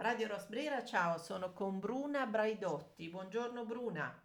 Radio Rosbrera, ciao, sono con Bruna Braidotti. Buongiorno Bruna.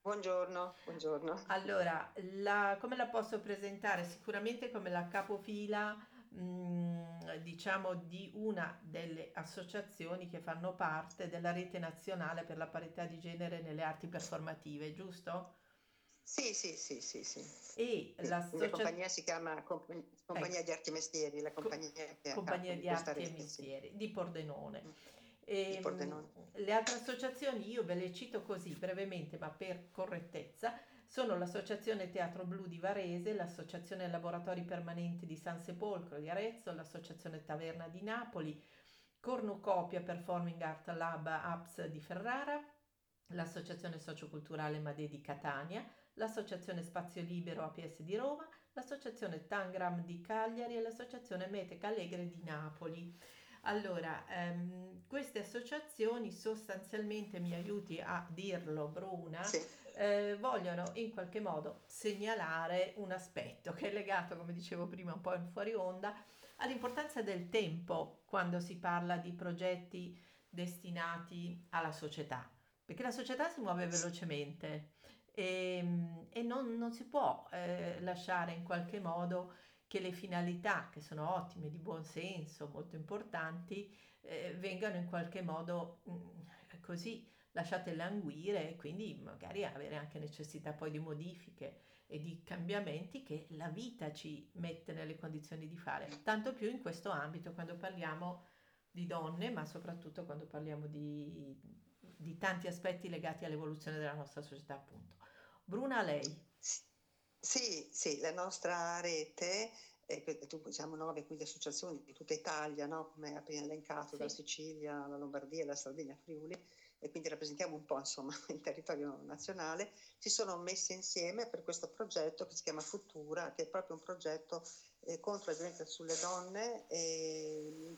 Buongiorno, buongiorno. Allora, la- come la posso presentare? Sicuramente come la capofila, mh, diciamo, di una delle associazioni che fanno parte della Rete Nazionale per la Parità di Genere nelle Arti Performative, giusto? Sì, sì, sì, sì, sì. E Sì, La l'associazione... compagnia si chiama Compa- Ecco, Compagnia di Arti e Mestieri, la co- compagnia capo Compagnia di Arti e sì. Mestieri di Pordenone. Mm. Di Ehm, Pordenone. le altre associazioni io ve le cito così brevemente, ma per correttezza, sono l'Associazione Teatro Blu di Varese, l'Associazione Laboratori Permanenti di San Sepolcro di Arezzo, l'Associazione Taverna di Napoli, Cornucopia Performing Art Lab Apps di Ferrara, l'Associazione Socioculturale Madè di Catania, l'Associazione Spazio Libero APS di Roma, l'Associazione Tangram di Cagliari e l'Associazione Meteca Allegre di Napoli. Allora, ehm, queste associazioni sostanzialmente, mi aiuti a dirlo, Bruna, Sì, eh, vogliono in qualche modo segnalare un aspetto che è legato, come dicevo prima, un po' in fuori onda, all'importanza del tempo quando si parla di progetti destinati alla società, perché la società si muove velocemente e, e non, non si può eh, lasciare in qualche modo che le finalità, che sono ottime, di buon senso, molto importanti, eh, vengano in qualche modo mm, così lasciate languire e quindi magari avere anche necessità poi di modifiche e di cambiamenti che la vita ci mette nelle condizioni di fare, tanto più in questo ambito quando parliamo di donne, ma soprattutto quando parliamo di, di tanti aspetti legati all'evoluzione della nostra società, appunto. Bruna, lei. sì, sì, la nostra rete, tu- siamo nove quindi associazioni di tutta Italia, no? Come appena elencato, dalla Sì, Sicilia alla Lombardia, alla Sardegna, Friuli, e quindi rappresentiamo un po' insomma il territorio nazionale, si sono messe insieme per questo progetto che si chiama Futura, che è proprio un progetto eh, contro la violenza sulle donne,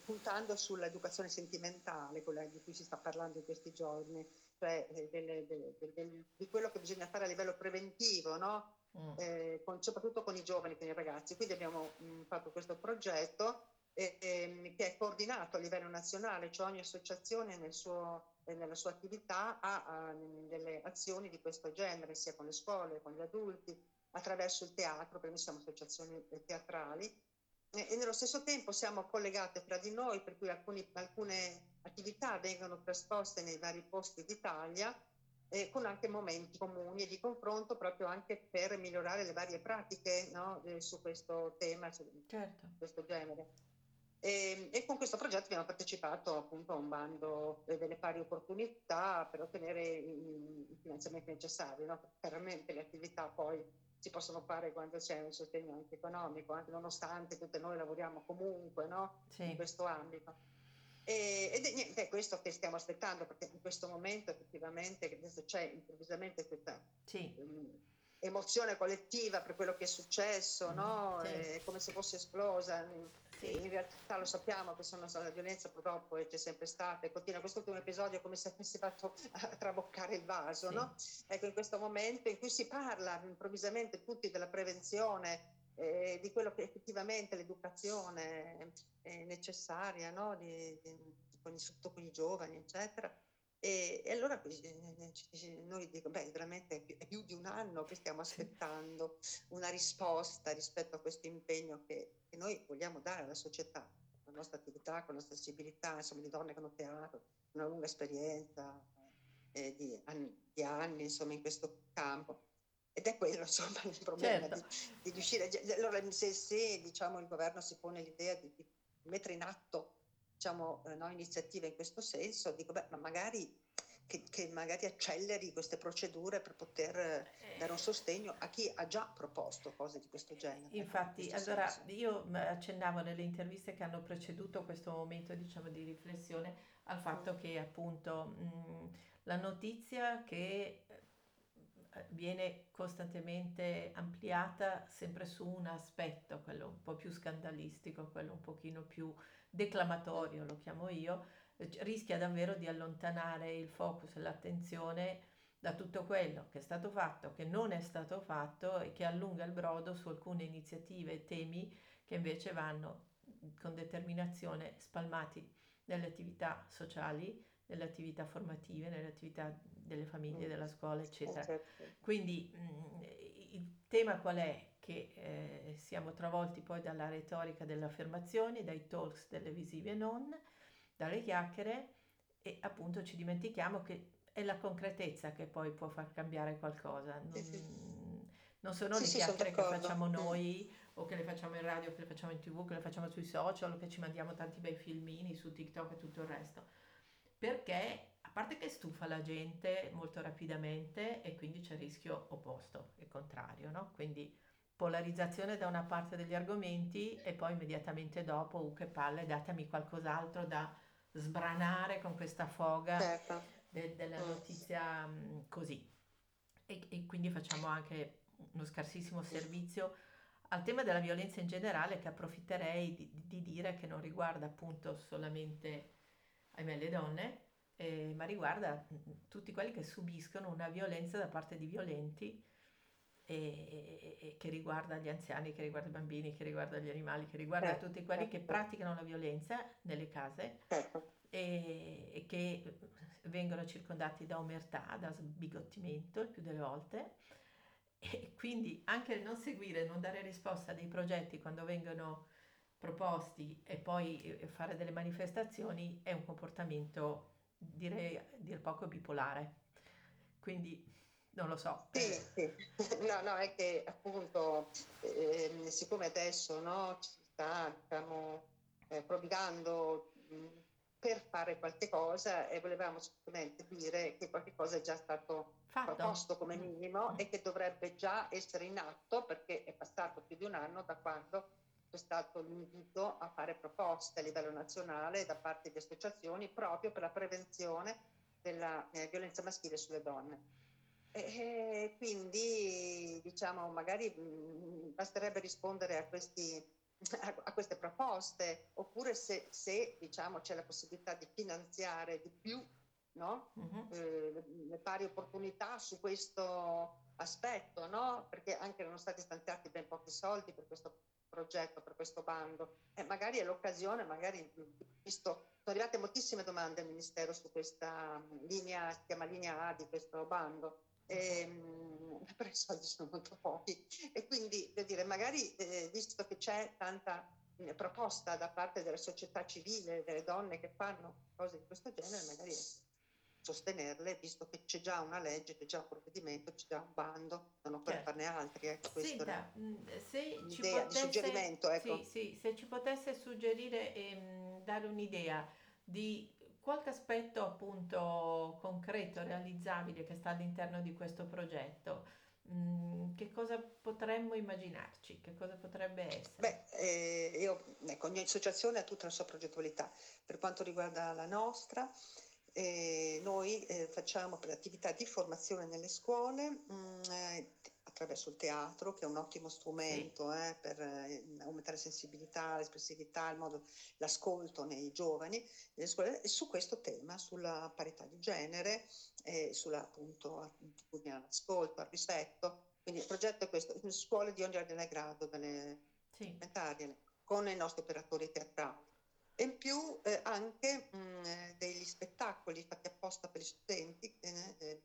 puntando sull'educazione sentimentale, quella di cui si sta parlando in questi giorni, cioè eh, delle- delle- delle- di quello che bisogna fare a livello preventivo, no? mm, Eh, con- soprattutto con i giovani, con i ragazzi. Quindi abbiamo mh, fatto questo progetto eh, ehm, che è coordinato a livello nazionale, cioè ogni associazione nel suo- eh, nella sua attività ha, ha, delle azioni di questo genere, sia con le scuole, con gli adulti, attraverso il teatro, perché noi siamo associazioni eh, teatrali, e, nello stesso tempo siamo collegate fra di noi, per cui alcuni- alcune attività vengono trasposte nei vari posti d'Italia, eh, con anche momenti comuni e di confronto proprio anche per migliorare le varie pratiche no, eh, su questo tema, su certo. questo genere. E, e con questo progetto abbiamo partecipato appunto a un bando eh, delle pari opportunità per ottenere i, i finanziamenti necessari. no? Chiaramente le attività poi si possono fare quando c'è un sostegno anche economico, anche nonostante tutte noi lavoriamo comunque no? in Sì, questo ambito. E- ed è, niente, è questo che stiamo aspettando, perché in questo momento effettivamente adesso c'è improvvisamente questa sì, ehm, emozione collettiva per quello che è successo, mm, no? sì, È come se fosse esplosa. Sì, In realtà lo sappiamo che sono, la violenza purtroppo c'è sempre stata e continua. Quest'ultimo episodio è come se avesse fatto a traboccare il vaso, sì, no? Ecco, in questo momento in cui si parla improvvisamente tutti della prevenzione, eh, di quello che effettivamente l'educazione è necessaria, no? Di- di- con, soprattutto con i giovani, eccetera. E, e allora eh, ci- noi dico, beh, veramente è più, di un anno che stiamo aspettando una risposta rispetto a questo impegno che, che noi vogliamo dare alla società, con la nostra attività, con la nostra sensibilità, insomma, di donne che hanno teatro, una lunga esperienza eh, di, anni, di anni, insomma, in questo campo. Ed è quello, insomma, il problema certo. di, di riuscire. Allora, se, se diciamo, il governo si pone l'idea di, di mettere in atto diciamo, eh, no, iniziative in questo senso, dico, beh, ma magari che, che magari acceleri queste procedure per poter eh, dare un sostegno a chi ha già proposto cose di questo genere. In Infatti, questo allora senso. io mh, accennavo nelle interviste che hanno preceduto questo momento, diciamo, di riflessione al Mm, fatto che appunto mh, la notizia che eh, viene costantemente ampliata sempre su un aspetto, quello un po' più scandalistico, quello un pochino più mm, declamatorio, lo chiamo io, eh, rischia davvero di allontanare il focus e l'attenzione da tutto quello che è stato fatto, che non è stato fatto e che allunga il brodo su alcune iniziative e temi che invece vanno con determinazione spalmati nelle attività sociali, nelle attività formative, nelle attività delle famiglie, della scuola, eccetera. Certo. Quindi mm, il tema qual è? Che eh, siamo travolti poi dalla retorica delle affermazioni, dai talks televisivi e non, dalle chiacchiere e appunto ci dimentichiamo che è la concretezza che poi può far cambiare qualcosa. Non, sì, sì. non sono sì, le chiacchiere che facciamo mm. noi mm. o che le facciamo in radio, che le facciamo in tv, che le facciamo sui social o che ci mandiamo tanti bei filmini su TikTok e tutto il resto. Perché a parte che stufa la gente molto rapidamente e quindi c'è il rischio opposto, il contrario, no? Quindi polarizzazione da una parte degli argomenti e poi immediatamente dopo, uh che palle, datemi qualcos'altro da sbranare con questa foga certo. de- della mm. notizia mh, mm, così. E, e quindi facciamo anche uno scarsissimo servizio al tema della violenza in generale che approfitterei di, di dire che non riguarda appunto solamente ahimè le donne, eh, ma riguarda mm, tutti quelli che subiscono una violenza da parte di violenti e, e, che riguarda gli anziani, che riguarda i bambini, che riguarda gli animali, che riguarda certo, tutti quelli che certo. praticano la violenza nelle case certo. e, e, che vengono circondati da omertà, da sbigottimento il più delle volte. E quindi anche il non seguire, non dare risposta a dei progetti quando vengono proposti e poi eh, fare delle manifestazioni è un comportamento direi dir poco bipolare. Quindi non lo so. Sì, sì. No, no, è che appunto, eh, siccome adesso no, ci sta, stiamo eh, prodigando per fare qualche cosa e volevamo sicuramente dire che qualche cosa è già stato Fatto. proposto come minimo mm. e che dovrebbe già essere in atto perché è passato più di un anno da quando c'è stato l'invito a fare proposte a livello nazionale da parte di associazioni proprio per la prevenzione della eh, violenza maschile sulle donne. E quindi, diciamo, magari mm, basterebbe rispondere a, questi, a, queste proposte, oppure se, se diciamo, c'è la possibilità di finanziare di più no? uh-huh. eh, le pari opportunità su questo aspetto, no? perché anche erano stati stanziati ben pochi soldi per questo progetto, per questo bando. E magari è l'occasione, magari visto, sono arrivate moltissime domande al Ministero su questa linea, si chiama linea A di questo bando, ehm, però i soldi sono molto pochi e quindi devo dire magari eh, visto che c'è tanta proposta da parte della società civile, delle donne che fanno cose di questo genere, magari sostenerle, visto che c'è già una legge, c'è già un provvedimento, c'è già un bando, non occorre certo. farne altri. Ecco, Senta, se ci potesse, suggerimento, ecco. sì, sì, se ci potesse suggerire e ehm, dare un'idea di qualche aspetto appunto concreto, realizzabile che sta all'interno di questo progetto, mm, che cosa potremmo immaginarci? Che cosa potrebbe essere? Beh, eh, io, ecco, ogni associazione ha tutta la sua progettualità. Per quanto riguarda la nostra, eh, noi eh, facciamo per attività di formazione nelle scuole mh, mm, eh, attraverso il teatro, che è un ottimo strumento sì. eh, per eh, aumentare sensibilità, l'espressività, il modo, l'ascolto nei giovani, nelle scuole, e su questo tema, sulla parità di genere, e sulla appunto all'ascolto, al rispetto. Quindi il progetto è questo, scuole di ogni ordine e grado, dalle sì. elementarie, con i nostri operatori teatrali. E in più eh, anche mh, mm, degli spettacoli fatti apposta per gli studenti eh,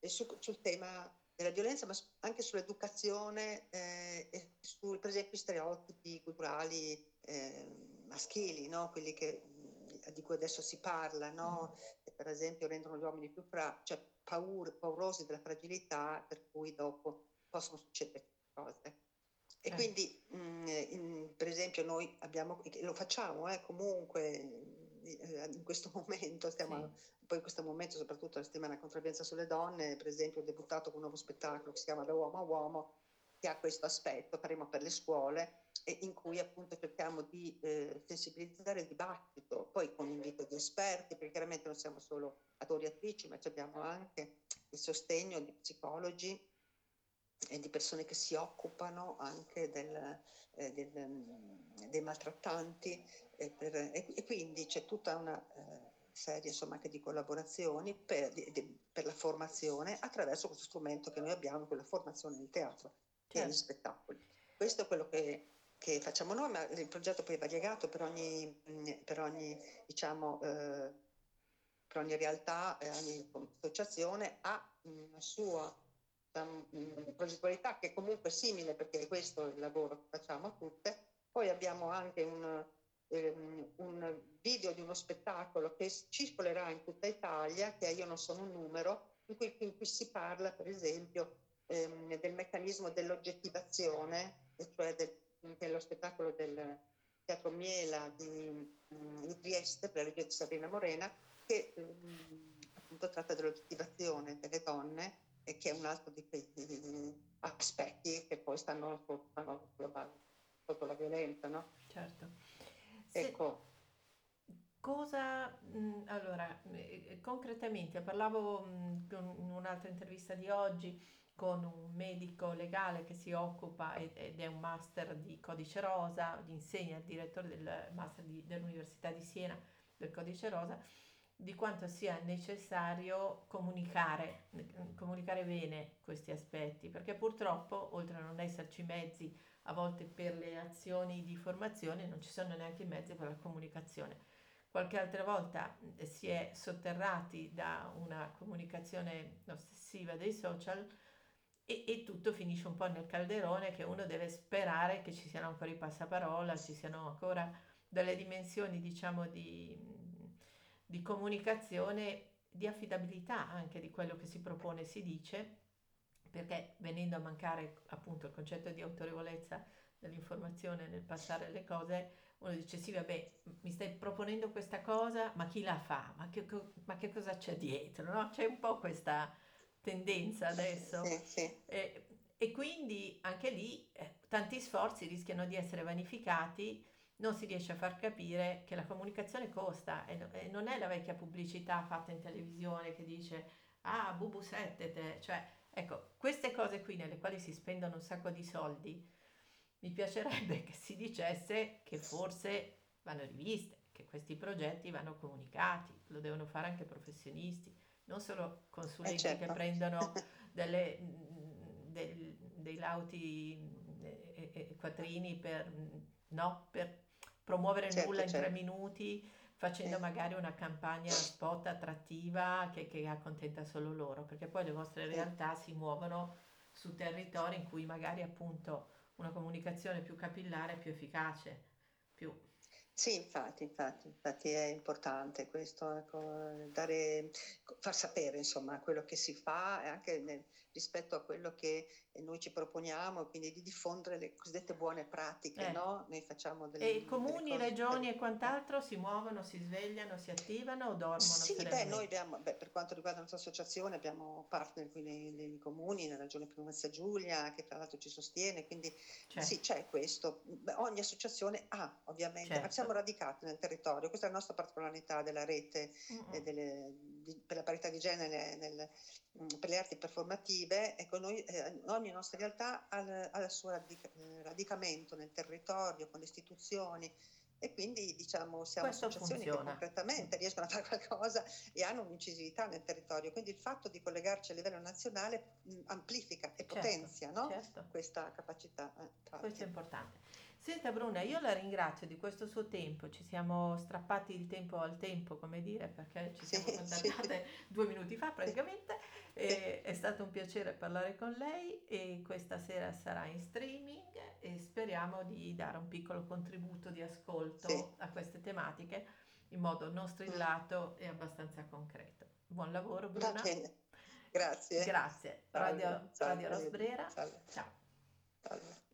eh, su, sul tema della violenza, ma anche sull'educazione eh, e su, per esempio, stereotipi culturali eh, maschili, no? quelli che, mm, di cui adesso si parla, no? che per esempio rendono gli uomini più fra, cioè, paur, paurosi della fragilità, per cui dopo possono succedere cose. E eh. quindi, mh, mm, in, per esempio, noi abbiamo, lo facciamo eh, comunque in questo momento, stiamo, sì. poi in questo momento soprattutto la settimana contro la violenza sulle donne, per esempio ho debuttato con un nuovo spettacolo che si chiama Da uomo a uomo, che ha questo aspetto, faremo per le scuole, e in cui appunto cerchiamo di eh, sensibilizzare il dibattito, poi con invito di esperti, perché chiaramente non siamo solo attori e attrici, ma abbiamo anche il sostegno di psicologi e di persone che si occupano anche del, eh, del, dei maltrattanti e, per, e, e quindi tutta una eh, serie insomma, anche di collaborazioni per, di, di, per, la formazione attraverso questo strumento che noi abbiamo, quella formazione nel teatro certo. e negli spettacoli. Questo è quello che che facciamo noi, ma il progetto poi è variegato per ogni, per ogni, diciamo, eh, per ogni realtà, eh, ogni associazione ha una sua diciamo, progettualità che è comunque simile perché questo è il lavoro che facciamo tutte. Poi abbiamo anche un, ehm, un video di uno spettacolo che circolerà in tutta Italia, che Io non sono un numero, in cui, in cui si parla per esempio ehm, del meccanismo dell'oggettivazione, cioè del, dello spettacolo del Teatro Miela di, mm, di Trieste per la legge di Sabrina Morena, che um, appunto tratta dell'oggettivazione delle donne e che è un altro di quei aspetti che poi stanno, stanno sotto la violenza, no? Certo. Ecco. Cosa, mh, allora, eh, concretamente, parlavo mh, in un'altra intervista di oggi con un medico legale che si occupa ed, ed è un master di codice rosa, insegna il direttore del master di, dell'Università di Siena del codice rosa, di quanto sia necessario comunicare, comunicare bene questi aspetti, perché purtroppo, oltre a non esserci mezzi a volte per le azioni di formazione, non ci sono neanche i mezzi per la comunicazione. Qualche altra volta eh, si è sotterrati da una comunicazione ossessiva dei social e, e, tutto finisce un po' nel calderone che uno deve sperare che ci siano ancora i passaparola, ci siano ancora delle dimensioni, diciamo, di, di comunicazione, di affidabilità anche di quello che si propone si dice, perché venendo a mancare appunto il concetto di autorevolezza dell'informazione nel passare le cose, uno dice sì vabbè mi stai proponendo questa cosa ma chi la fa ma che, ma che cosa c'è dietro no? c'è un po' questa tendenza adesso sì, sì. E, e, quindi anche lì eh, tanti sforzi rischiano di essere vanificati non si riesce a far capire che la comunicazione costa e, e non è la vecchia pubblicità fatta in televisione che dice ah bubu settete cioè ecco queste cose qui nelle quali si spendono un sacco di soldi mi piacerebbe che si dicesse che forse vanno riviste, che questi progetti vanno comunicati, lo devono fare anche professionisti, non solo consulenti eh certo. che prendono delle, del, dei lauti e, e, quattrini per, no, per promuovere certo, nulla in certo. tre minuti facendo eh. magari una campagna spot attrattiva che, che, accontenta solo loro, perché poi le vostre realtà si muovono su territori in cui magari appunto una comunicazione più capillare, più efficace, più... Sì, infatti, infatti, infatti è importante questo, ecco, dare, far sapere insomma quello che si fa e anche nel, rispetto a quello che noi ci proponiamo, quindi di diffondere le cosiddette buone pratiche, eh. no? Noi facciamo delle E comuni, delle regioni per... e quant'altro si muovono, si svegliano, si attivano o dormono? Sì, beh, noi abbiamo, beh, per quanto riguarda la nostra associazione, abbiamo partner qui nei, nei comuni, nella regione Primazia Giulia, che tra l'altro ci sostiene, quindi certo. sì, c'è questo. Ogni associazione ha, ovviamente, certo. Siamo radicati nel territorio, questa è la nostra particolarità della rete mm-hmm. delle, di, per la parità di genere nel, mm, per le arti performative, ecco, noi, eh, ogni nostra realtà ha, ha il suo radic- eh, radicamento nel territorio, con le istituzioni e quindi diciamo siamo Questo associazioni funziona. che concretamente riescono a fare qualcosa e hanno un'incisività nel territorio. Quindi il fatto di collegarci a livello nazionale mh, amplifica e certo, potenzia no? certo. questa capacità. Eh, Questo è importante. Senta Bruna, io la ringrazio di questo suo tempo, ci siamo strappati il tempo al tempo, come dire, perché ci siamo contattate sì. due minuti fa praticamente. E è stato un piacere parlare con lei e questa sera sarà in streaming e speriamo di dare un piccolo contributo di ascolto sì. a queste tematiche in modo non strillato e abbastanza concreto. Buon lavoro Bruna. Grazie. Grazie. Radio, Radio Rosbrera. Ciao. Ciao.